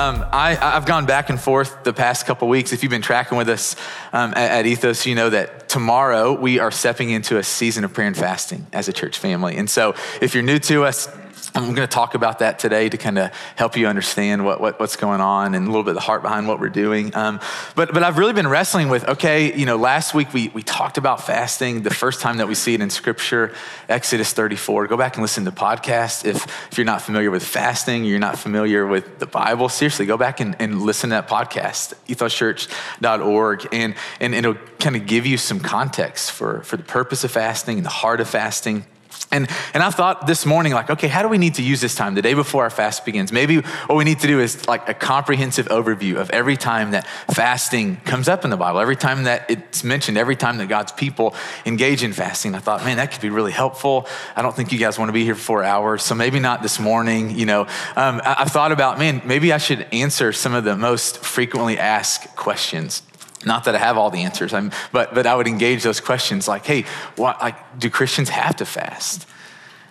Um, I, have gone back and forth the past couple weeks. If you've been tracking with us um, at, at, Ethos, you know that tomorrow we are stepping into a season of prayer and fasting as a church family. And so if you're new to us, I'm going to talk about that today to kind of help you understand what, what, what's going on and a little bit of the heart behind what we're doing. Um, but, but I've really been wrestling with okay, you know, last week we, we talked about fasting, the first time that we see it in Scripture, Exodus 34. Go back and listen to the podcast. If, if you're not familiar with fasting, you're not familiar with the Bible, seriously, go back and, and listen to that podcast, ethoschurch.org, and, and it'll kind of give you some context for, for the purpose of fasting and the heart of fasting. And, and I thought this morning, like, okay, how do we need to use this time, the day before our fast begins? Maybe what we need to do is like a comprehensive overview of every time that fasting comes up in the Bible, every time that it's mentioned, every time that God's people engage in fasting. I thought, man, that could be really helpful. I don't think you guys want to be here for hours, so maybe not this morning. You know, um, I, I thought about, man, maybe I should answer some of the most frequently asked questions not that I have all the answers, I'm, but, but I would engage those questions like, hey, what, like, do Christians have to fast?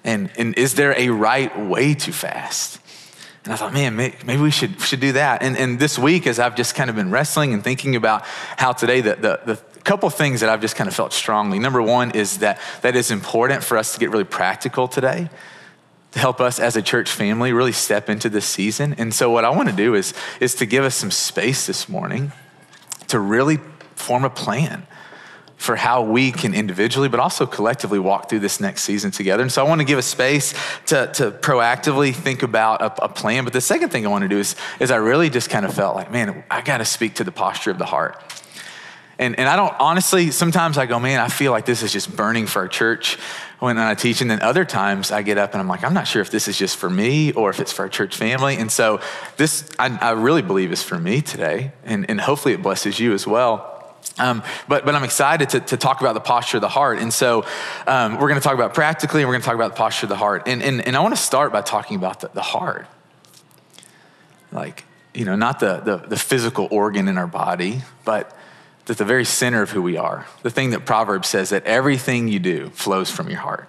And, and is there a right way to fast? And I thought, man, maybe we should, should do that. And, and this week, as I've just kind of been wrestling and thinking about how today, the, the, the couple things that I've just kind of felt strongly. Number one is that that is important for us to get really practical today to help us as a church family really step into this season. And so what I want to do is, is to give us some space this morning to really form a plan for how we can individually, but also collectively walk through this next season together. And so I want to give a space to, to proactively think about a, a plan. But the second thing I want to do is, is I really just kind of felt like, man, I got to speak to the posture of the heart. And, and I don't, honestly, sometimes I go, man, I feel like this is just burning for our church when I teach. And then other times I get up and I'm like, I'm not sure if this is just for me or if it's for our church family. And so this, I, I really believe is for me today. And, and hopefully it blesses you as well. Um, but, but I'm excited to, to talk about the posture of the heart. And so um, we're going to talk about practically, and we're going to talk about the posture of the heart. And, and, and I want to start by talking about the, the heart. Like, you know, not the, the, the physical organ in our body, but at the very center of who we are. The thing that Proverbs says that everything you do flows from your heart.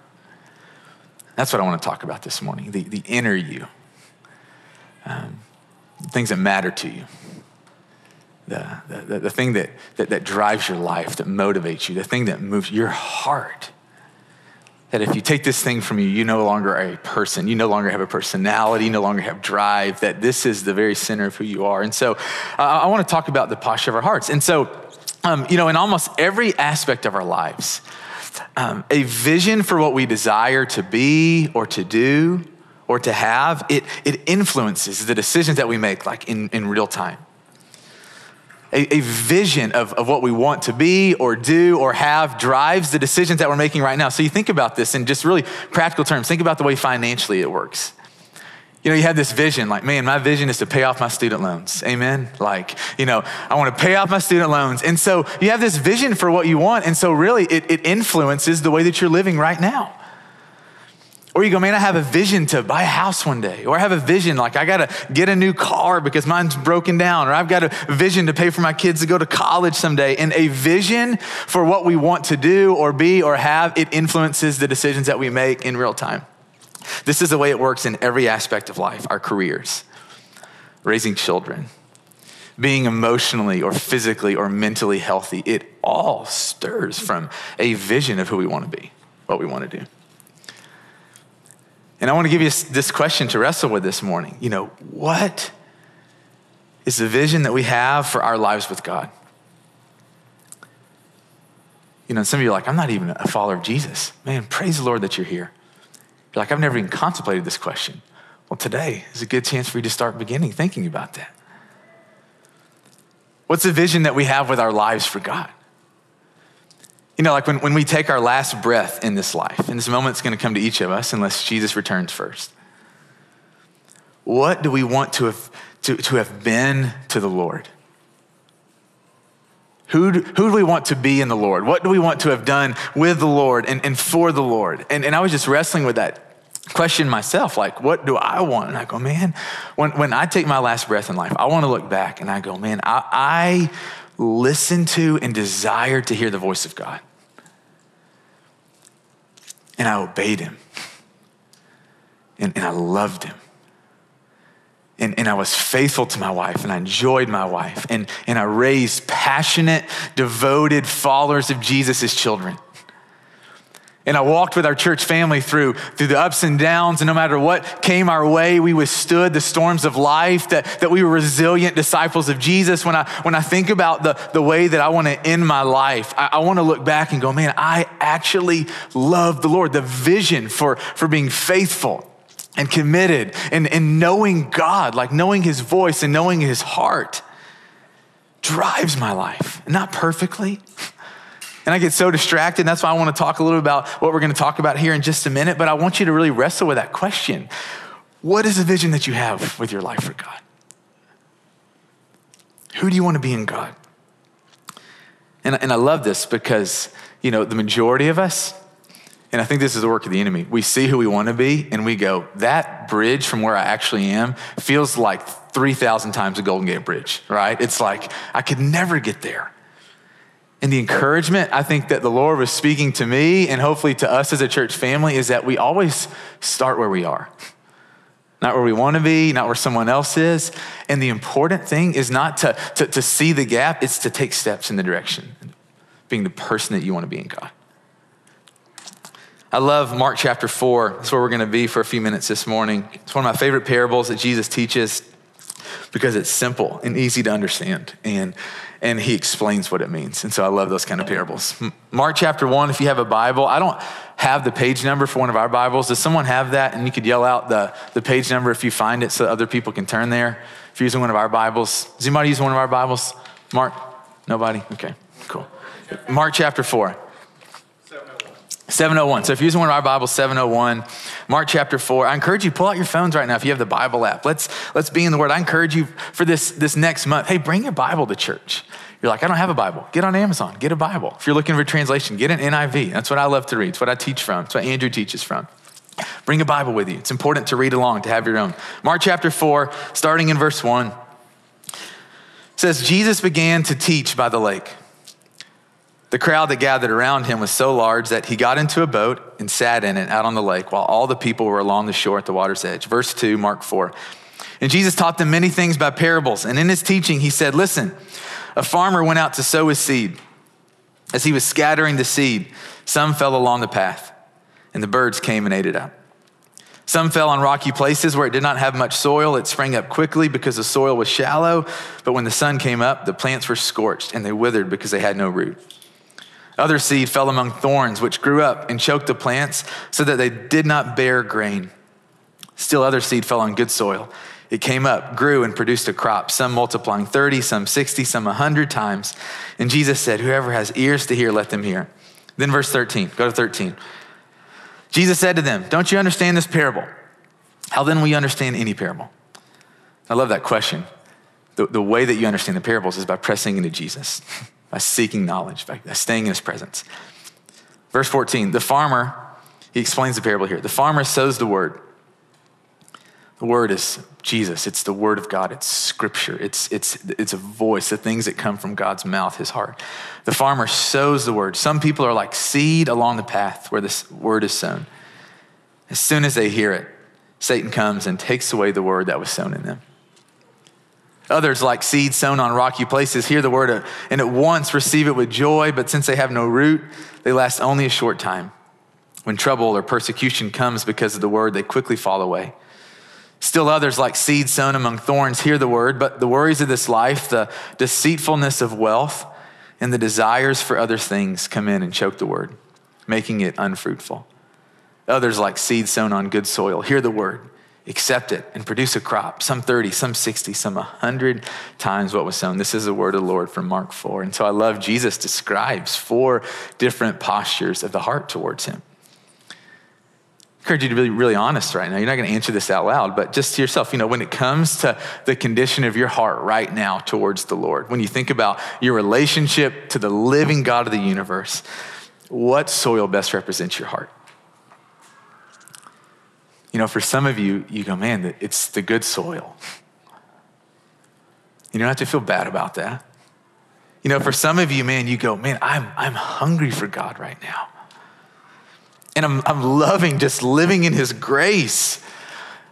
That's what I want to talk about this morning the, the inner you, um, things that matter to you, the, the, the thing that, that, that drives your life, that motivates you, the thing that moves your heart. That if you take this thing from you, you no longer are a person. You no longer have a personality. You no longer have drive. That this is the very center of who you are. And so uh, I want to talk about the posture of our hearts. And so um, you know, in almost every aspect of our lives, um, a vision for what we desire to be or to do or to have, it, it influences the decisions that we make, like in, in real time. A, a, vision of, of what we want to be or do or have drives the decisions that we're making right now. So you think about this in just really practical terms. Think about the way financially it works you know, you have this vision, like, man, my vision is to pay off my student loans. Amen. Like, you know, I want to pay off my student loans. And so you have this vision for what you want. And so really it, it influences the way that you're living right now. Or you go, man, I have a vision to buy a house one day. Or I have a vision, like I got to get a new car because mine's broken down. Or I've got a vision to pay for my kids to go to college someday. And a vision for what we want to do or be or have, it influences the decisions that we make in real time. This is the way it works in every aspect of life our careers, raising children, being emotionally or physically or mentally healthy. It all stirs from a vision of who we want to be, what we want to do. And I want to give you this question to wrestle with this morning. You know, what is the vision that we have for our lives with God? You know, some of you are like, I'm not even a follower of Jesus. Man, praise the Lord that you're here. You're like, I've never even contemplated this question. Well, today is a good chance for you to start beginning thinking about that. What's the vision that we have with our lives for God? You know, like when, when we take our last breath in this life, and this moment's going to come to each of us unless Jesus returns first. What do we want to have, to, to have been to the Lord? Who do, who do we want to be in the Lord? What do we want to have done with the Lord and, and for the Lord? And, and I was just wrestling with that question myself like, what do I want? And I go, man, when, when I take my last breath in life, I want to look back and I go, man, I, I listen to and desire to hear the voice of God. And I obeyed him. And, and I loved him. And, and I was faithful to my wife and I enjoyed my wife and, and I raised passionate, devoted followers of Jesus as children. And I walked with our church family through, through the ups and downs, and no matter what came our way, we withstood the storms of life, that, that we were resilient disciples of Jesus. When I, when I think about the, the way that I want to end my life, I, I want to look back and go, man, I actually love the Lord. The vision for, for being faithful and committed and, and knowing God, like knowing his voice and knowing his heart, drives my life. Not perfectly. And I get so distracted. And that's why I want to talk a little about what we're going to talk about here in just a minute. But I want you to really wrestle with that question What is the vision that you have with your life for God? Who do you want to be in God? And, and I love this because, you know, the majority of us, and I think this is the work of the enemy. We see who we want to be and we go, that bridge from where I actually am feels like 3,000 times a Golden Gate Bridge, right? It's like, I could never get there. And the encouragement I think that the Lord was speaking to me and hopefully to us as a church family is that we always start where we are. Not where we want to be, not where someone else is. And the important thing is not to, to, to see the gap, it's to take steps in the direction, being the person that you want to be in God. I love Mark chapter 4. That's where we're going to be for a few minutes this morning. It's one of my favorite parables that Jesus teaches because it's simple and easy to understand. And, and he explains what it means. And so I love those kind of parables. Mark chapter 1, if you have a Bible, I don't have the page number for one of our Bibles. Does someone have that? And you could yell out the, the page number if you find it so other people can turn there. If you're using one of our Bibles, does anybody use one of our Bibles? Mark? Nobody? Okay, cool. Mark chapter 4. 701. So if you're using one of our Bibles, 701, Mark chapter 4. I encourage you, pull out your phones right now if you have the Bible app. Let's, let's be in the Word. I encourage you for this, this next month, hey, bring your Bible to church. You're like, I don't have a Bible. Get on Amazon, get a Bible. If you're looking for translation, get an NIV. That's what I love to read. It's what I teach from. It's what Andrew teaches from. Bring a Bible with you. It's important to read along, to have your own. Mark chapter 4, starting in verse 1, says, Jesus began to teach by the lake. The crowd that gathered around him was so large that he got into a boat and sat in it out on the lake while all the people were along the shore at the water's edge. Verse 2, Mark 4. And Jesus taught them many things by parables. And in his teaching, he said, Listen, a farmer went out to sow his seed. As he was scattering the seed, some fell along the path, and the birds came and ate it up. Some fell on rocky places where it did not have much soil. It sprang up quickly because the soil was shallow. But when the sun came up, the plants were scorched and they withered because they had no root. Other seed fell among thorns, which grew up and choked the plants so that they did not bear grain. Still, other seed fell on good soil. It came up, grew, and produced a crop, some multiplying 30, some 60, some 100 times. And Jesus said, Whoever has ears to hear, let them hear. Then, verse 13, go to 13. Jesus said to them, Don't you understand this parable? How then will you understand any parable? I love that question. The, the way that you understand the parables is by pressing into Jesus. by seeking knowledge, by staying in his presence. Verse 14, the farmer, he explains the parable here. The farmer sows the word. The word is Jesus. It's the word of God. It's scripture. It's, it's, it's a voice, the things that come from God's mouth, his heart. The farmer sows the word. Some people are like seed along the path where this word is sown. As soon as they hear it, Satan comes and takes away the word that was sown in them. Others, like seeds sown on rocky places, hear the word and at once receive it with joy, but since they have no root, they last only a short time. When trouble or persecution comes because of the word, they quickly fall away. Still others, like seeds sown among thorns, hear the word, but the worries of this life, the deceitfulness of wealth, and the desires for other things come in and choke the word, making it unfruitful. Others, like seeds sown on good soil, hear the word accept it and produce a crop, some 30, some 60, some 100 times what was sown. This is the word of the Lord from Mark 4. And so I love Jesus describes four different postures of the heart towards him. I encourage you to be really honest right now. You're not going to answer this out loud, but just to yourself, you know, when it comes to the condition of your heart right now towards the Lord, when you think about your relationship to the living God of the universe, what soil best represents your heart? You know, for some of you, you go, man, it's the good soil. You don't have to feel bad about that. You know, for some of you, man, you go, man, I'm, I'm hungry for God right now. And I'm, I'm loving just living in His grace.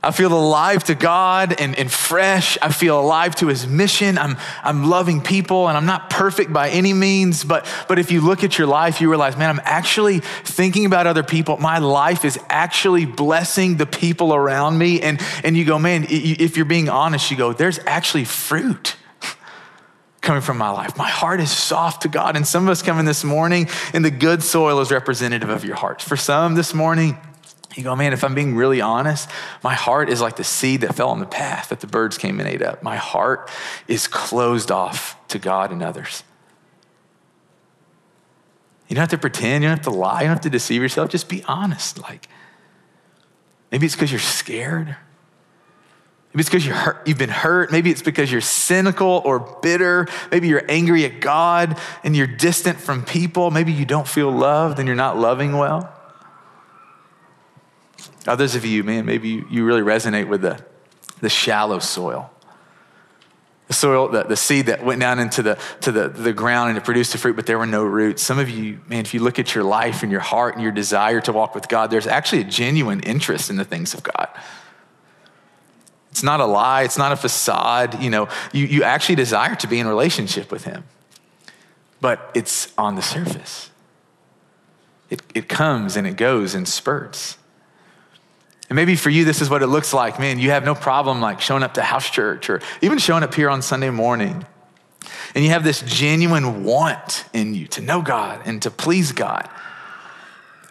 I feel alive to God and, and fresh. I feel alive to his mission. I'm, I'm loving people and I'm not perfect by any means. But, but if you look at your life, you realize, man, I'm actually thinking about other people. My life is actually blessing the people around me. And, and you go, man, if you're being honest, you go, there's actually fruit coming from my life. My heart is soft to God. And some of us coming this morning and the good soil is representative of your heart. For some this morning, you go, man, if I'm being really honest, my heart is like the seed that fell on the path that the birds came and ate up. My heart is closed off to God and others. You don't have to pretend, you don't have to lie, you don't have to deceive yourself. Just be honest. Like, maybe it's because you're scared. Maybe it's because hurt, you've been hurt. Maybe it's because you're cynical or bitter. Maybe you're angry at God and you're distant from people. Maybe you don't feel loved and you're not loving well. Oh, Others of you, man, maybe you, you really resonate with the, the shallow soil. The soil, the, the seed that went down into the, to the, the ground and it produced the fruit, but there were no roots. Some of you, man, if you look at your life and your heart and your desire to walk with God, there's actually a genuine interest in the things of God. It's not a lie, it's not a facade. You know, you, you actually desire to be in relationship with Him, but it's on the surface. It, it comes and it goes in spurts. And maybe for you, this is what it looks like. Man, you have no problem like showing up to house church or even showing up here on Sunday morning. And you have this genuine want in you to know God and to please God.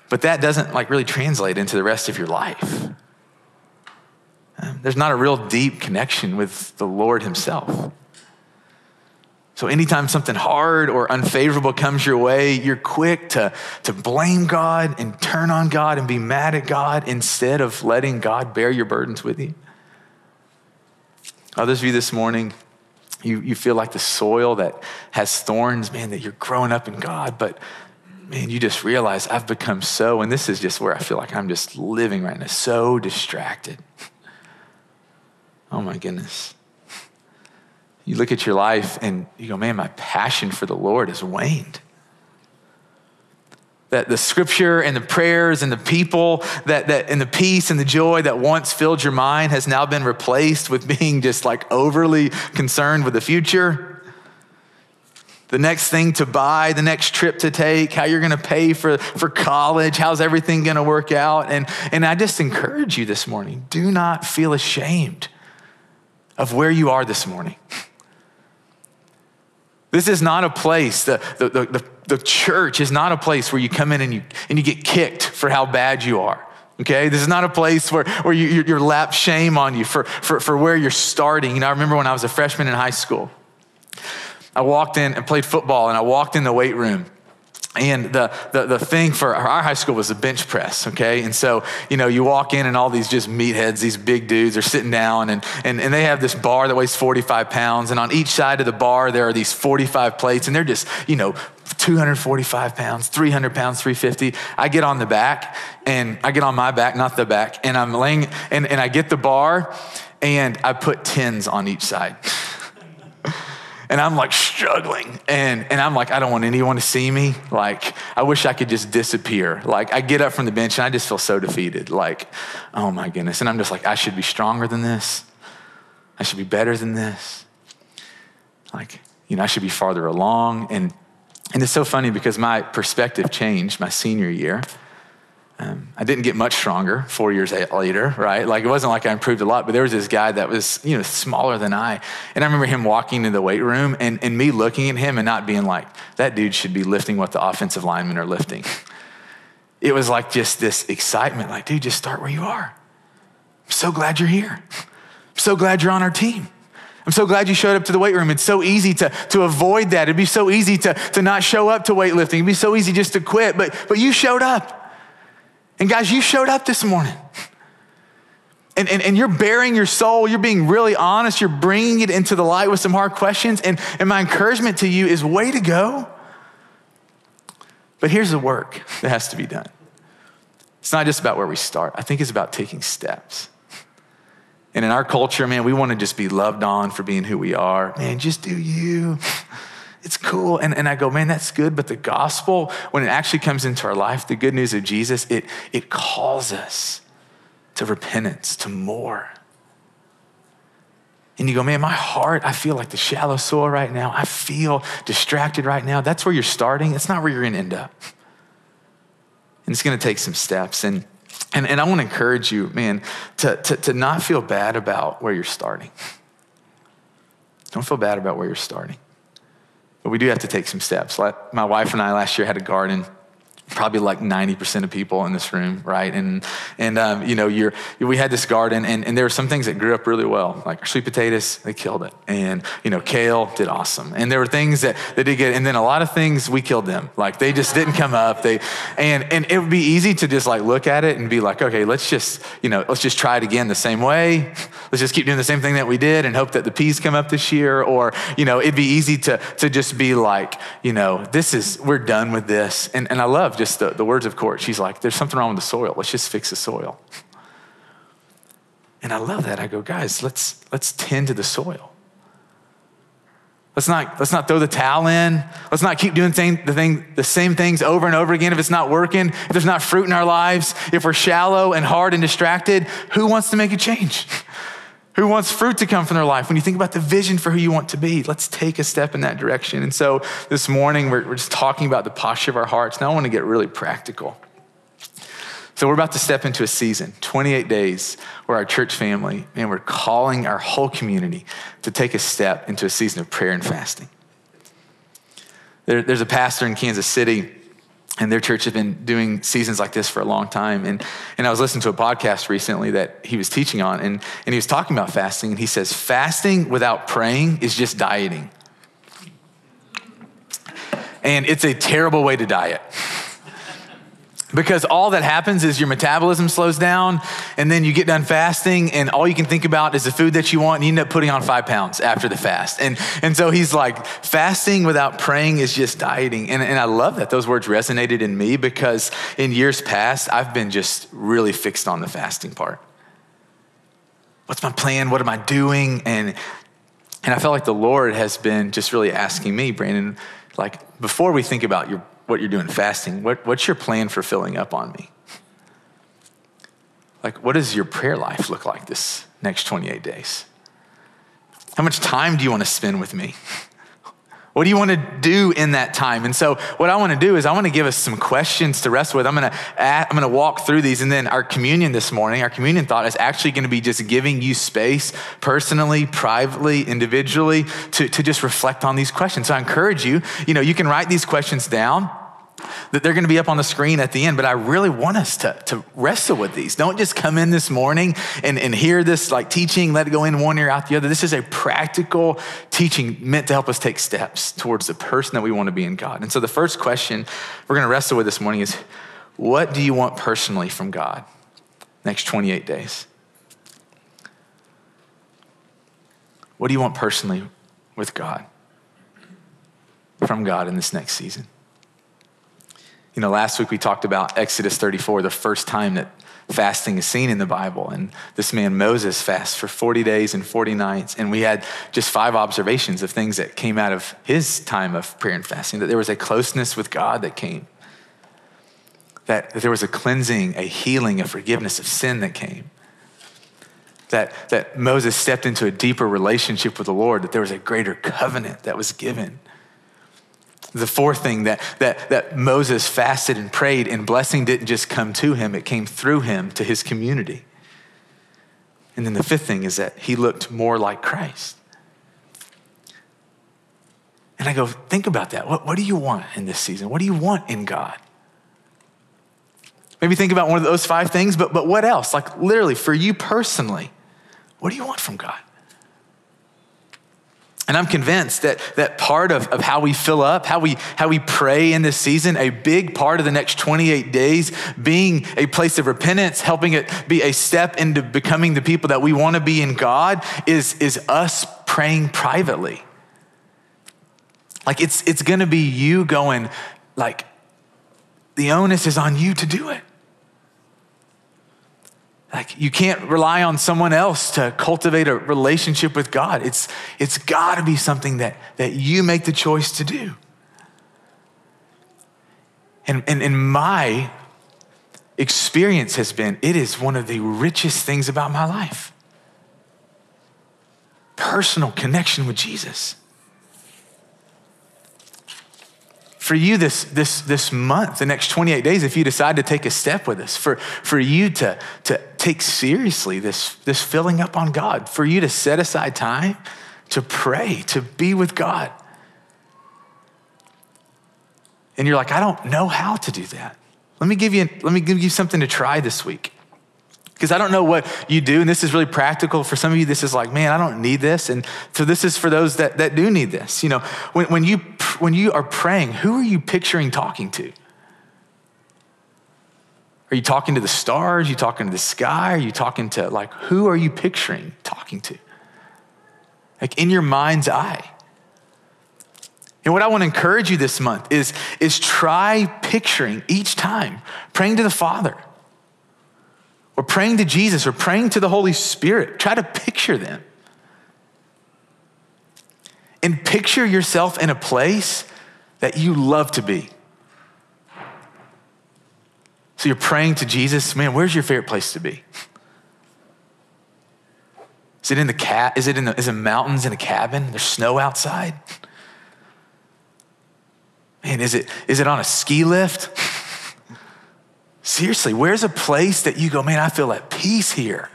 But that doesn't like really translate into the rest of your life. Um, there's not a real deep connection with the Lord Himself. So, anytime something hard or unfavorable comes your way, you're quick to, to blame God and turn on God and be mad at God instead of letting God bear your burdens with you. Others of you this morning, you, you feel like the soil that has thorns, man, that you're growing up in God, but man, you just realize I've become so, and this is just where I feel like I'm just living right now, so distracted. Oh my goodness you look at your life and you go, man, my passion for the Lord has waned. That the scripture and the prayers and the people that, that and the peace and the joy that once filled your mind has now been replaced with being just like overly concerned with the future. The next thing to buy, the next trip to take, how you're gonna pay for, for college, how's everything gonna work out. And, and I just encourage you this morning do not feel ashamed of where you are this morning. This is not a place, the, the, the, the, church is not a place where you come in and you, and you get kicked for how bad you are. Okay, this is not a place where, where you, you're lap shame on you for, for, for where you're starting. You know, I remember when I was a freshman in high school, I walked in and played football, and I walked in the weight room, and the, the, the thing for our high school was a bench press, okay? And so, you know, you walk in and all these just meatheads, these big dudes are sitting down and, and, and they have this bar that weighs 45 pounds. And on each side of the bar, there are these 45 plates and they're just, you know, 245 pounds, 300 pounds, 350. I get on the back and I get on my back, not the back, and I'm laying and, and I get the bar and I put tens on each side. and I'm like struggling. And, and I'm like, I don't want anyone to see me. Like, I wish I could just disappear. Like, I get up from the bench and I just feel so defeated. Like, oh my goodness. And I'm just like, I should be stronger than this. I should be better than this. Like, you know, I should be farther along. And, and it's so funny because my perspective changed my senior year. Um, I didn't get much stronger four years later, right? Like it wasn't like I improved a lot, but there was this guy that was, you know, smaller than I. And I remember him walking into the weight room and, and me looking at him and not being like, that dude should be lifting what the offensive linemen are lifting. It was like just this excitement, like, dude, just start where you are. I'm so glad you're here. I'm so glad you're on our team. I'm so glad you showed up to the weight room. It's so easy to, to avoid that. It'd be so easy to, to not show up to weightlifting. It'd be so easy just to quit, but, but you showed up. And guys, you showed up this morning. And, and, and you're bearing your soul. You're being really honest. You're bringing it into the light with some hard questions. And, and my encouragement to you is way to go. But here's the work that has to be done. It's not just about where we start, I think it's about taking steps. And in our culture, man, we want to just be loved on for being who we are. Man, just do you it's cool. And, and I go, man, that's good. But the gospel, when it actually comes into our life, the good news of Jesus, it, it calls us to repentance, to more. And you go, man, my heart, I feel like the shallow soil right now. I feel distracted right now. That's where you're starting. It's not where you're going to end up. And it's going to take some steps. And, and, and I want to encourage you, man, to, to, to not feel bad about where you're starting. Don't feel bad about where you're starting. But we do have to take some steps. My wife and I last year had a garden probably like 90% of people in this room, right? And, and um, you know, you're, we had this garden, and, and there were some things that grew up really well, like sweet potatoes, they killed it. And, you know, kale did awesome. And there were things that they did get, and then a lot of things we killed them. Like they just didn't come up. They, and, and it would be easy to just like look at it and be like, okay, let's just, you know, let's just try it again the same way. Let's just keep doing the same thing that we did and hope that the peas come up this year. Or, you know, it'd be easy to, to just be like, you know, this is, we're done with this. And, and I love just the, the words of court. She's like, there's something wrong with the soil. Let's just fix the soil. And I love that. I go, guys, let's, let's tend to the soil. Let's not, let's not throw the towel in. Let's not keep doing thing, the, thing, the same things over and over again if it's not working, if there's not fruit in our lives, if we're shallow and hard and distracted. Who wants to make a change? Who wants fruit to come from their life? When you think about the vision for who you want to be, let's take a step in that direction. And so this morning, we're, we're just talking about the posture of our hearts. Now I want to get really practical. So we're about to step into a season, 28 days, where our church family, and we're calling our whole community to take a step into a season of prayer and fasting. There, there's a pastor in Kansas City and their church has been doing seasons like this for a long time. And, and I was listening to a podcast recently that he was teaching on, and, and he was talking about fasting. And he says, Fasting without praying is just dieting. And it's a terrible way to diet. Because all that happens is your metabolism slows down, and then you get done fasting, and all you can think about is the food that you want, and you end up putting on five pounds after the fast. And, and so he's like, fasting without praying is just dieting. And, and I love that those words resonated in me because in years past, I've been just really fixed on the fasting part. What's my plan? What am I doing? And, and I felt like the Lord has been just really asking me, Brandon, like, before we think about your what you're doing fasting, what, what's your plan for filling up on me? Like, what does your prayer life look like this next 28 days? How much time do you want to spend with me? What do you want to do in that time? And so, what I want to do is, I want to give us some questions to wrestle with. I'm going to I'm going to walk through these, and then our communion this morning, our communion thought is actually going to be just giving you space, personally, privately, individually, to, to just reflect on these questions. So, I encourage you. You know, you can write these questions down that they're going to be up on the screen at the end, but I really want us to, to wrestle with these. Don't just come in this morning and, and hear this like teaching, let it go in one ear out the other. This is a practical teaching meant to help us take steps towards the person that we want to be in God. And so the first question we're going to wrestle with this morning is what do you want personally from God next 28 days? What do you want personally with God, from God in this next season? You know, last week we talked about Exodus 34, the first time that fasting is seen in the Bible. And this man, Moses, fasts for 40 days and 40 nights. And we had just five observations of things that came out of his time of prayer and fasting that there was a closeness with God that came, that, that there was a cleansing, a healing, a forgiveness of sin that came. That, that Moses stepped into a deeper relationship with the Lord, that there was a greater covenant that was given the fourth thing that, that, that Moses fasted and prayed, and blessing didn't just come to him, it came through him to his community. And then the fifth thing is that he looked more like Christ. And I go, think about that. What, what do you want in this season? What do you want in God? Maybe think about one of those five things, but, but what else? Like literally, for you personally, what do you want from God? And I'm convinced that, that part of, of how we fill up, how we, how we pray in this season, a big part of the next 28 days being a place of repentance, helping it be a step into becoming the people that we want to be in God, is, is us praying privately. Like it's, it's going to be you going, like, the onus is on you to do it. Like you can't rely on someone else to cultivate a relationship with God. It's, it's got to be something that, that you make the choice to do. And, and, and my experience has been it is one of the richest things about my life. Personal connection with Jesus. For you this, this, this month, the next 28 days, if you decide to take a step with us, for, for you to, to take seriously this, this filling up on God, for you to set aside time to pray, to be with God. And you're like, I don't know how to do that. Let me give you, let me give you something to try this week. Because I don't know what you do, and this is really practical. For some of you, this is like, man, I don't need this. And so this is for those that, that do need this. You know, when, when, you, when you are praying, who are you picturing talking to? Are you talking to the stars? Are you talking to the sky? Are you talking to, like, who are you picturing talking to? Like in your mind's eye. And what I want to encourage you this month is, is try picturing each time, praying to the Father praying to Jesus or praying to the Holy Spirit. Try to picture them. And picture yourself in a place that you love to be. So you're praying to Jesus, man, where's your favorite place to be? Is it in the cat? Is it in the is it mountains in a cabin? There's snow outside. Man, is it is it on a ski lift? Seriously, where's a place that you go, man, I feel at peace here?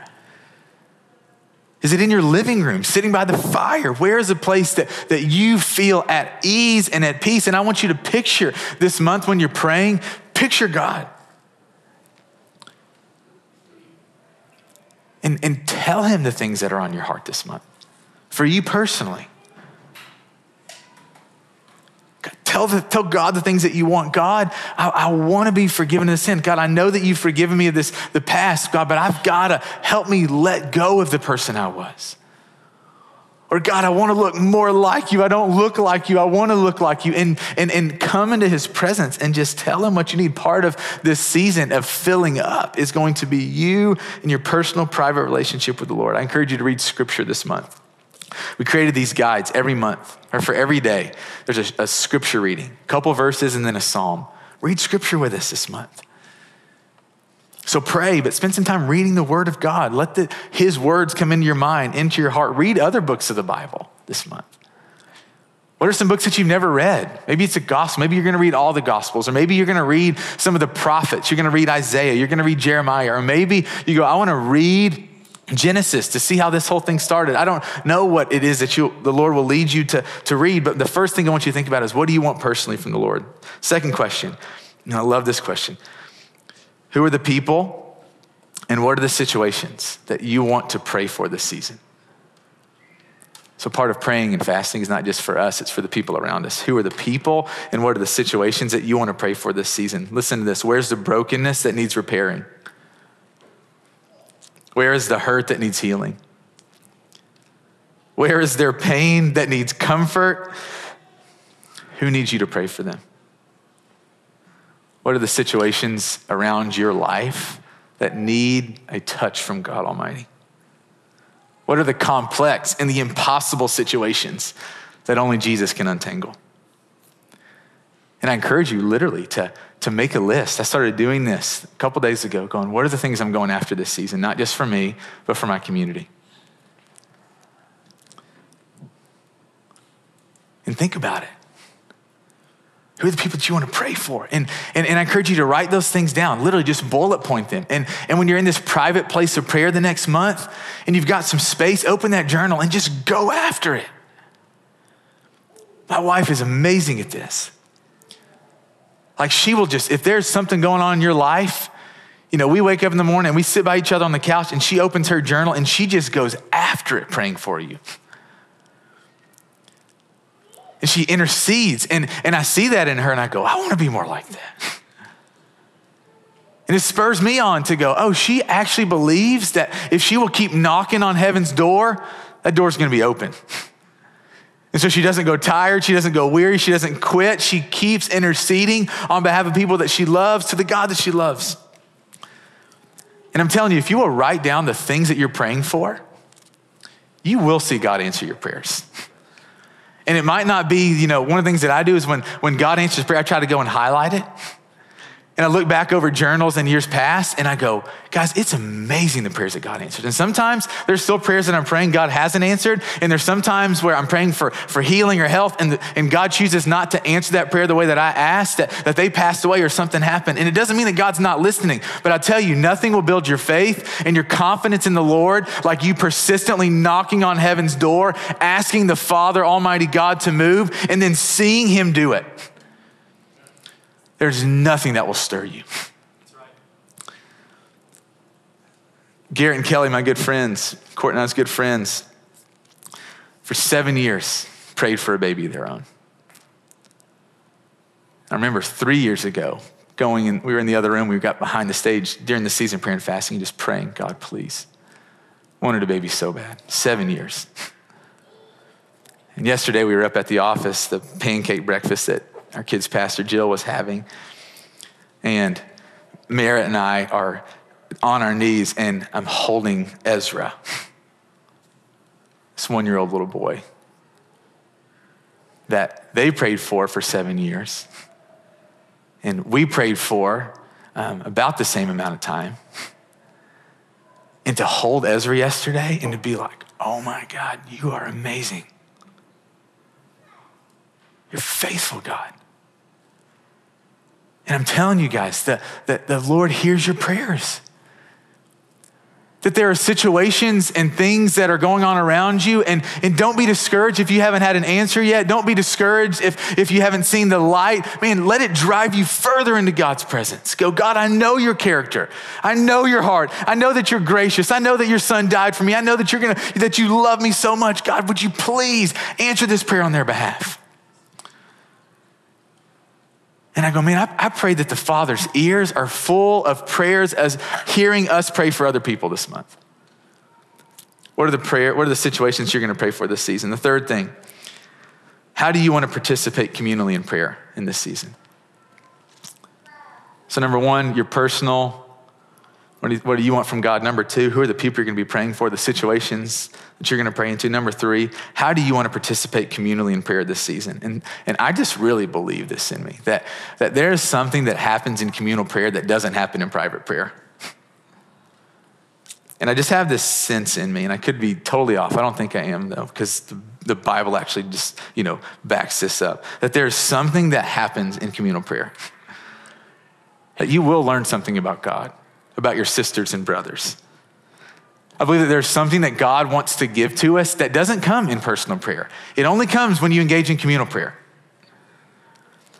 Is it in your living room, sitting by the fire? Where is a place that, that you feel at ease and at peace? And I want you to picture this month when you're praying, picture God. And, and tell him the things that are on your heart this month for you personally. Tell, the, tell God the things that you want. God, I, I want to be forgiven of sin. God, I know that you've forgiven me of this, the past, God, but I've got to help me let go of the person I was. Or God, I want to look more like you. I don't look like you. I want to look like you. And, and, and come into his presence and just tell him what you need. Part of this season of filling up is going to be you and your personal, private relationship with the Lord. I encourage you to read scripture this month. We created these guides every month, or for every day. There's a, a scripture reading, a couple verses, and then a psalm. Read scripture with us this month. So pray, but spend some time reading the Word of God. Let the, His words come into your mind, into your heart. Read other books of the Bible this month. What are some books that you've never read? Maybe it's a gospel. Maybe you're going to read all the gospels, or maybe you're going to read some of the prophets. You're going to read Isaiah. You're going to read Jeremiah, or maybe you go, I want to read Genesis to see how this whole thing started. I don't know what it is that you, the Lord will lead you to, to read, but the first thing I want you to think about is what do you want personally from the Lord? Second question, and I love this question Who are the people and what are the situations that you want to pray for this season? So, part of praying and fasting is not just for us, it's for the people around us. Who are the people and what are the situations that you want to pray for this season? Listen to this. Where's the brokenness that needs repairing? Where is the hurt that needs healing? Where is there pain that needs comfort? Who needs you to pray for them? What are the situations around your life that need a touch from God Almighty? What are the complex and the impossible situations that only Jesus can untangle? And I encourage you literally to, to make a list. I started doing this a couple days ago, going, what are the things I'm going after this season, not just for me, but for my community? And think about it. Who are the people that you want to pray for? And, and, and I encourage you to write those things down, literally just bullet point them. And, and when you're in this private place of prayer the next month and you've got some space, open that journal and just go after it. My wife is amazing at this. Like she will just, if there's something going on in your life, you know, we wake up in the morning and we sit by each other on the couch and she opens her journal and she just goes after it praying for you. And she intercedes. And, and I see that in her and I go, I want to be more like that. And it spurs me on to go, oh, she actually believes that if she will keep knocking on heaven's door, that door's going to be open. And so she doesn't go tired, she doesn't go weary, she doesn't quit. She keeps interceding on behalf of people that she loves to the God that she loves. And I'm telling you, if you will write down the things that you're praying for, you will see God answer your prayers. And it might not be, you know, one of the things that I do is when, when God answers prayer, I try to go and highlight it. And I look back over journals and years past and I go, guys, it's amazing the prayers that God answered. And sometimes there's still prayers that I'm praying God hasn't answered. And there's sometimes where I'm praying for, for healing or health and, the, and God chooses not to answer that prayer the way that I asked, that, that they passed away or something happened. And it doesn't mean that God's not listening, but I tell you, nothing will build your faith and your confidence in the Lord like you persistently knocking on heaven's door, asking the Father, Almighty God to move, and then seeing Him do it. There's nothing that will stir you. Garrett and Kelly, my good friends, Court and I's good friends, for seven years prayed for a baby of their own. I remember three years ago going and we were in the other room, we got behind the stage during the season prayer and fasting, just praying, God, please. Wanted a baby so bad. Seven years. And yesterday we were up at the office, the pancake breakfast that our kids' pastor Jill was having. And Merritt and I are on our knees, and I'm holding Ezra, this one year old little boy that they prayed for for seven years. And we prayed for um, about the same amount of time. And to hold Ezra yesterday and to be like, oh my God, you are amazing. You're faithful, God. And I'm telling you guys that, that the Lord hears your prayers. That there are situations and things that are going on around you, and, and don't be discouraged if you haven't had an answer yet. Don't be discouraged if, if you haven't seen the light. Man, let it drive you further into God's presence. Go, God, I know your character. I know your heart. I know that you're gracious. I know that your son died for me. I know that you're gonna that you love me so much. God, would you please answer this prayer on their behalf? And I go, man, I, I pray that the Father's ears are full of prayers as hearing us pray for other people this month. What are the prayer, what are the situations you're going to pray for this season? The third thing, how do you want to participate communally in prayer in this season? So, number one, your personal what do, you, what do, you, want from God? Number two, who are the people you're going to be praying for, the situations that you're going to pray into? Number three, how do you want to participate communally in prayer this season? And, and I just really believe this in me that, that there is something that happens in communal prayer that doesn't happen in private prayer. And I just have this sense in me, and I could be totally off. I don't think I am, though, because the, the Bible actually just, you know, backs this up. That there's something that happens in communal prayer. That you will learn something about God about your sisters and brothers. I believe that there's something that God wants to give to us that doesn't come in personal prayer. It only comes when you engage in communal prayer.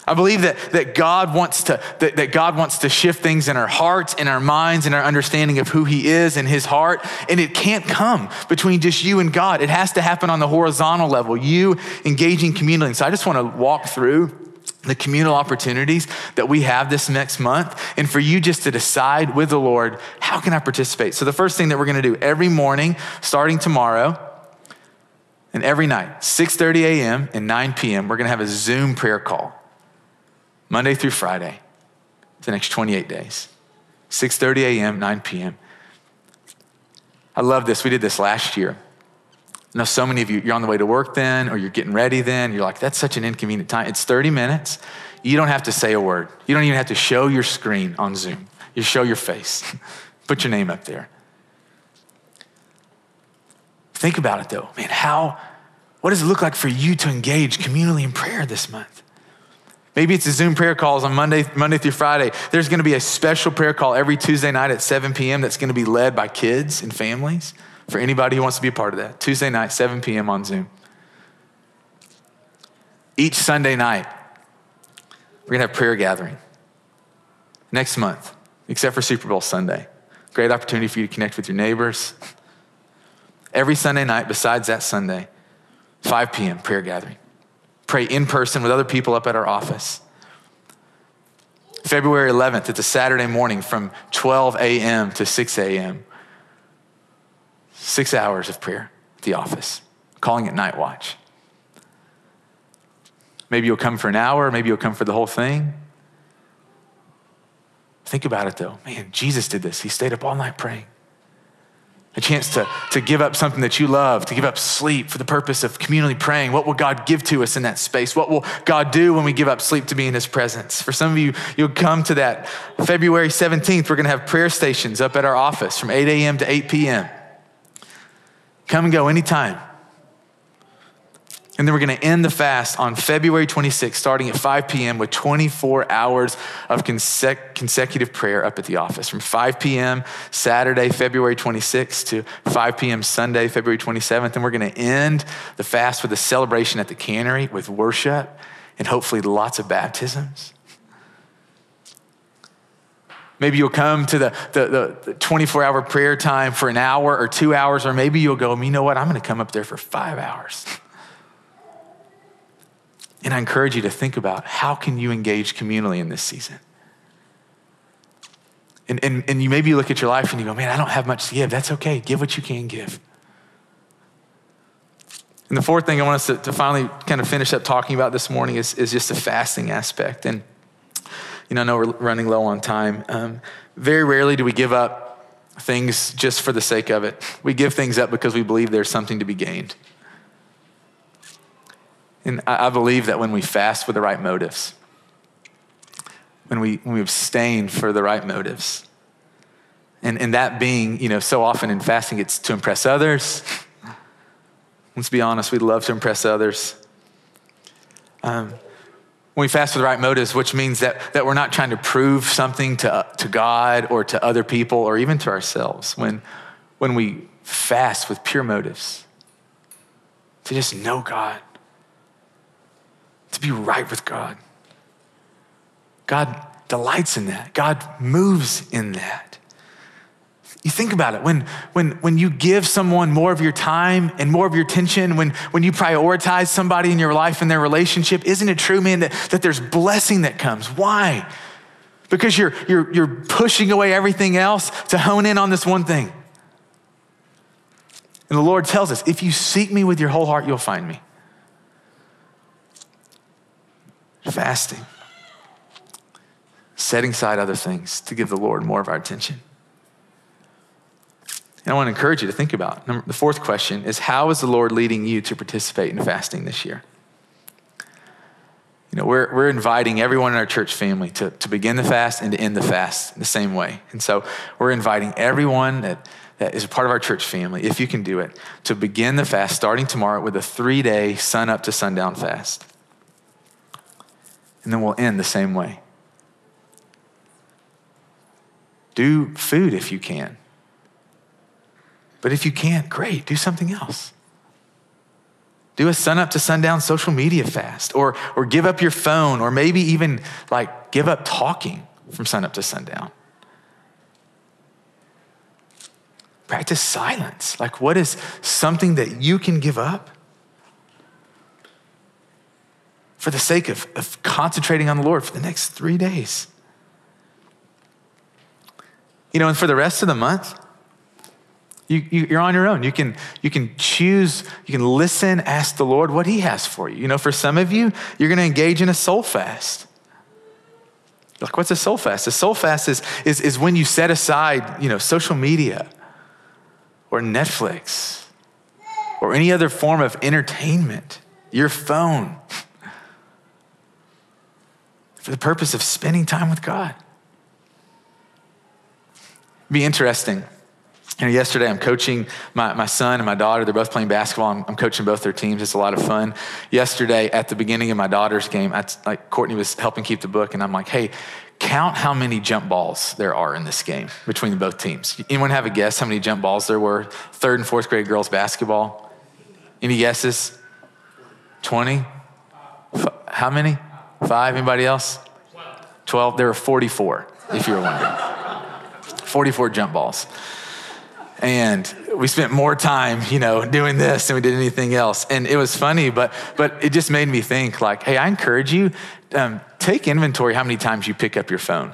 I believe that, that, God wants to, that, that God wants to shift things in our hearts, in our minds, in our understanding of who He is in His heart. And it can't come between just you and God. It has to happen on the horizontal level, you engaging communally. So I just want to walk through the communal opportunities that we have this next month and for you just to decide with the Lord, how can I participate? So the first thing that we're to do every morning starting tomorrow and every night, 6:30 a.m. and 9 p.m., we're to have a Zoom prayer call. Monday through Friday. The next 28 days. 6:30 a.m., 9 p.m. I love this. We did this last year. I know so many of you, you're on the way to work then, or you're getting ready then. You're like, that's such an inconvenient time. It's 30 minutes. You don't have to say a word. You don't even have to show your screen on Zoom. You show your face. Put your name up there. Think about it though. Man, how, what does it look like for you to engage communally in prayer this month? Maybe it's a Zoom prayer calls on Monday, Monday through Friday. There's going to be a special prayer call every Tuesday night at 7 p.m. that's going to be led by kids and families for anybody who wants to be a part of that. Tuesday night, 7 p.m. on Zoom. Each Sunday night, we're going to have prayer gathering. Next month, except for Super Bowl Sunday. Great opportunity for you to connect with your neighbors. Every Sunday night, besides that Sunday, 5 p.m., prayer gathering. Pray in person with other people up at our office. February 11th, it's a Saturday morning from 12 a.m. to 6 a.m. Six hours of prayer at the office, calling it night watch. Maybe you'll come for an hour, maybe you'll come for the whole thing. Think about it though. Man, Jesus did this. He stayed up all night praying. a chance to, to give up something that you love, to give up sleep for the purpose of communally praying. What will God give to us in that space? What will God do when we give up sleep to be in His presence? For some of you, you'll come to that February 17th. We're going to have prayer stations up at our office from 8 a.m. to 8 p.m. Come and go anytime. And then we're going to end the fast on February 26th, starting at 5 p.m., with 24 hours of consec- consecutive prayer up at the office from 5 p.m. Saturday, February 26th to 5 p.m. Sunday, February 27th. And we're going to end the fast with a celebration at the cannery with worship and hopefully lots of baptisms. Maybe you'll come to the, the, the 24 hour prayer time for an hour or two hours, or maybe you'll go, you know what, I'm going to come up there for five hours. And I encourage you to think about how can you engage communally in this season? And, and, and you maybe look at your life and you go, man, I don't have much to give. That's okay. Give what you can give. And the fourth thing I want us to, to finally kind of finish up talking about this morning is, is just the fasting aspect. And, you know, I know we're running low on time. Um, very rarely do we give up things just for the sake of it. We give things up because we believe there's something to be gained. And I believe that when we fast with the right motives, when we, when we abstain for the right motives, and, and that being, you know, so often in fasting, it's to impress others. Let's be honest, we love to impress others. Um, when we fast with the right motives, which means that, that we're not trying to prove something to, to God or to other people or even to ourselves. When, when we fast with pure motives, to just know God, to be right with God. God delights in that. God moves in that. You think about it. When, when, when you give someone more of your time and more of your attention, when, when you prioritize somebody in your life and their relationship, isn't it true, man, that, that there's blessing that comes? Why? Because you're, you're, you're pushing away everything else to hone in on this one thing. And the Lord tells us if you seek me with your whole heart, you'll find me fasting, setting aside other things to give the Lord more of our attention. And I want to encourage you to think about the fourth question is how is the Lord leading you to participate in fasting this year? You know, we're, we're inviting everyone in our church family to, to begin the fast and to end the fast the same way. And so we're inviting everyone that, that is a part of our church family, if you can do it, to begin the fast starting tomorrow with a three day sun up to sundown fast and then we'll end the same way. Do food if you can. But if you can't, great, do something else. Do a sun up to sundown social media fast, or, or give up your phone, or maybe even like give up talking from sun up to sundown. Practice silence. Like, what is something that you can give up for the sake of, of concentrating on the Lord for the next three days. You know, and for the rest of the month, you, you, are on your own. You can, you can choose, you can listen, ask the Lord what He has for you. You know, for some of you, you're going to engage in a soul fast. Like, what's a soul fast? A soul fast is, is, is when you set aside, you know, social media or Netflix or any other form of entertainment, your phone for the purpose of spending time with God. It'd be interesting. You know, yesterday I'm coaching my, my son and my daughter. They're both playing basketball. I'm, I'm, coaching both their teams. It's a lot of fun. Yesterday at the beginning of my daughter's game, like Courtney was helping keep the book, and I'm like, hey, count how many jump balls there are in this game between the both teams. Anyone have a guess how many jump balls there were? Third and fourth grade girls basketball. Any guesses? 20? How many? Five? Anybody else? 12. There were 44, if you were wondering. 44 jump balls. And we spent more time, you know, doing this than we did anything else. And it was funny, but but it just made me think like, hey, I encourage you, um, take inventory how many times you pick up your phone.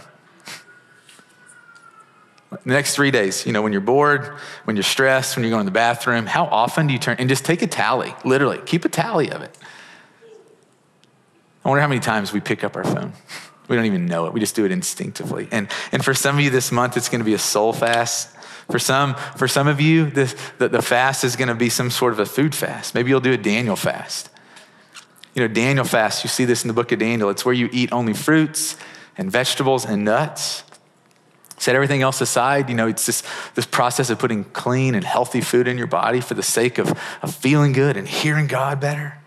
The next three days, you know, when you're bored, when you're stressed, when you're going to the bathroom, how often do you turn and just take a tally, literally, keep a tally of it. I wonder how many times we pick up our phone. We don't even know it. We just do it instinctively. And, and for some of you this month, it's going to be a soul fast. For some, for some of you, this, the, the fast is going to be some sort of a food fast. Maybe you'll do a Daniel fast. You know, Daniel fast, you see this in the book of Daniel. It's where you eat only fruits and vegetables and nuts. Set everything else aside. You know, it's this, this process of putting clean and healthy food in your body for the sake of, of feeling good and hearing God better.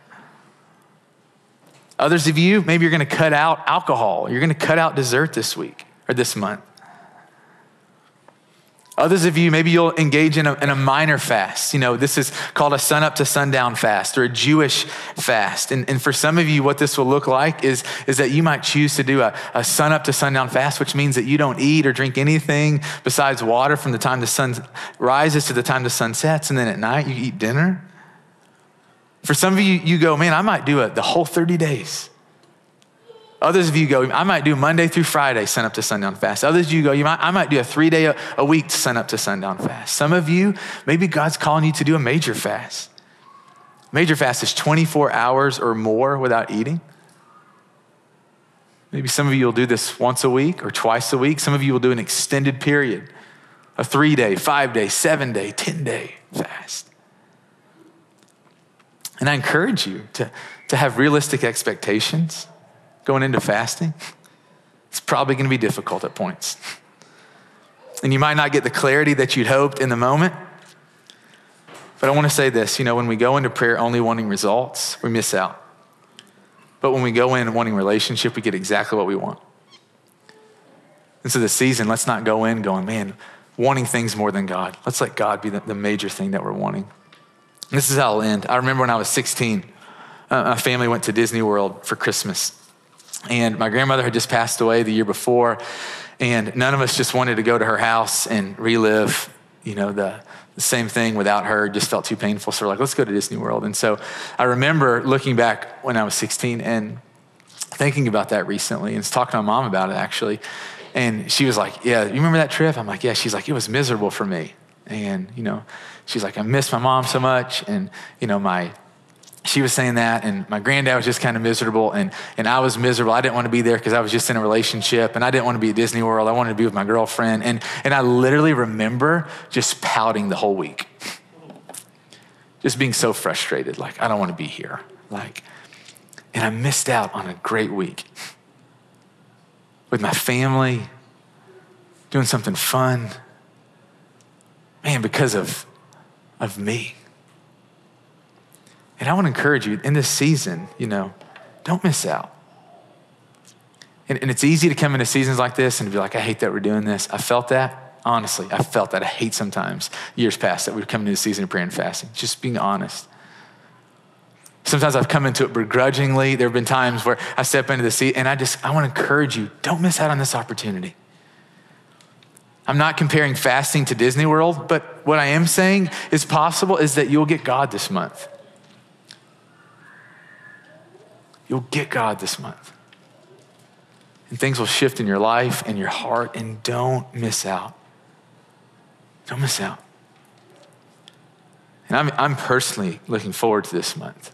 Others of you, maybe you're going to cut out alcohol. You're going to cut out dessert this week or this month. Others of you, maybe you'll engage in a, in a, minor fast. You know, this is called a sun up to sundown fast or a Jewish fast. And, and for some of you, what this will look like is, is that you might choose to do a, a sun up to sundown fast, which means that you don't eat or drink anything besides water from the time the sun rises to the time the sun sets. And then at night, you eat dinner. For some of you, you go, man, I might do it the whole 30 days. Others of you go, I might do Monday through Friday, sun up to sundown fast. Others of you go, you might, I might do a three day a, a week sun up to sundown fast. Some of you, maybe God's calling you to do a major fast. Major fast is 24 hours or more without eating. Maybe some of you will do this once a week or twice a week. Some of you will do an extended period, a three day, five day, seven day, 10 day fast. And I encourage you to, to have realistic expectations going into fasting, it's probably going to be difficult at points. And you might not get the clarity that you'd hoped in the moment. But I want to say this you know, when we go into prayer only wanting results, we miss out. But when we go in wanting relationship, we get exactly what we want. And so this season, let's not go in going, man, wanting things more than God. Let's let God be the, the major thing that we're wanting. And this is how I'll end. I remember when I was 16, uh, my family went to Disney World for Christmas. And my grandmother had just passed away the year before, and none of us just wanted to go to her house and relive, you know, the, the same thing without her. It just felt too painful. So we're like, let's go to Disney World. And so I remember looking back when I was 16 and thinking about that recently, and talking to my mom about it actually. And she was like, Yeah, you remember that trip? I'm like, Yeah. She's like, It was miserable for me. And, you know, she's like, I miss my mom so much. And, you know, my she was saying that, and my granddad was just kind of miserable, and, and I was miserable. I didn't want to be there because I was just in a relationship, and I didn't want to be at Disney World. I wanted to be with my girlfriend. And, and I literally remember just pouting the whole week, just being so frustrated. Like, I don't want to be here. Like, and I missed out on a great week with my family, doing something fun. Man, because of, of me. And I want to encourage you in this season, you know, don't miss out. And, and it's easy to come into seasons like this and be like, I hate that we're doing this. I felt that. Honestly, I felt that. I hate sometimes years past that we're coming into the season of prayer and fasting. Just being honest. Sometimes I've come into it begrudgingly. There have been times where I step into the seat and I just, I want to encourage you, don't miss out on this opportunity. I'm not comparing fasting to Disney World, but what I am saying is possible is that you'll get God this month. You'll get God this month. And things will shift in your life and your heart, and don't miss out. Don't miss out. And I'm, I'm personally looking forward to this month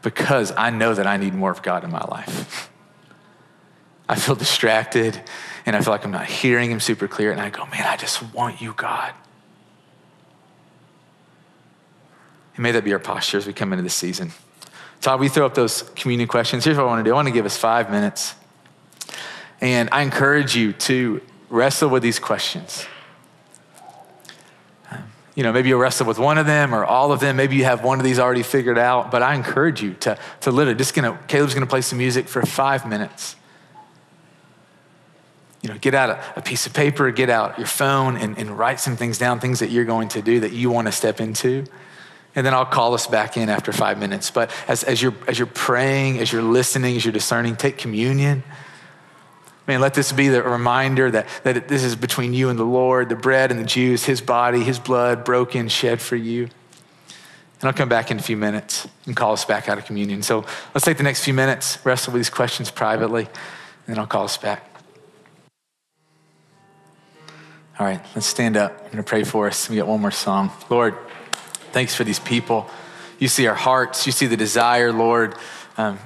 because I know that I need more of God in my life. I feel distracted and I feel like I'm not hearing Him super clear, and I go, man, I just want you, God. And may that be our posture as we come into this season. Todd, we throw up those communion questions. Here's what I want to do I want to give us five minutes. And I encourage you to wrestle with these questions. You know, maybe you'll wrestle with one of them or all of them. Maybe you have one of these already figured out, but I encourage you to, to literally just gonna, Caleb's gonna play some music for five minutes. You know, get out a, a piece of paper, get out your phone, and, and write some things down, things that you're going to do that you wanna step into and then I'll call us back in after five minutes. But as, as, you're, as you're praying, as you're listening, as you're discerning, take communion. Man, let this be the reminder that, that this is between you and the Lord, the bread and the juice, his body, his blood broken, shed for you. And I'll come back in a few minutes and call us back out of communion. So let's take the next few minutes, wrestle with these questions privately, and then I'll call us back. All right, let's stand up. I'm going to pray for us. We got one more song. Lord, Thanks for these people. You see our hearts, you see the desire, Lord. Um,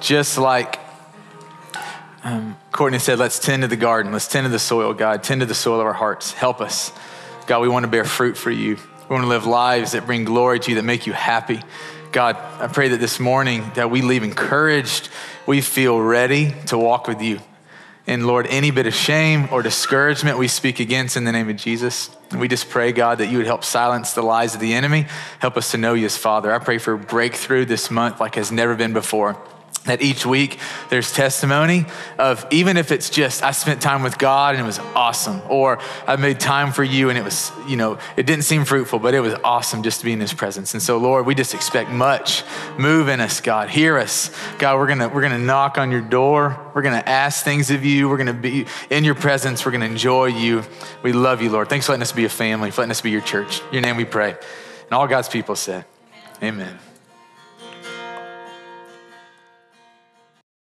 just like um, Courtney said, let's tend to the garden. Let's tend to the soil, God. Tend to the soil of our hearts. Help us. God, we want to bear fruit for you. We want to live lives that bring glory to you, that make you happy. God, I pray that this morning that we leave encouraged, we feel ready to walk with you. And Lord, any bit of shame or discouragement we speak against in the name of Jesus. And we just pray, God, that you would help silence the lies of the enemy. Help us to know you as Father. I pray for breakthrough this month like has never been before that each week there's testimony of even if it's just I spent time with God and it was awesome, or I made time for you and it was, you know, it didn't seem fruitful, but it was awesome just to be in his presence. And so, Lord, we just expect much. Move in us, God. Hear us. God, we're gonna we're gonna knock on your door. We're gonna ask things of you. We're gonna be in your presence. We're gonna enjoy you. We love you, Lord. Thanks for letting us be a family, for letting us be your church. In your name we pray. And all God's people said, Amen.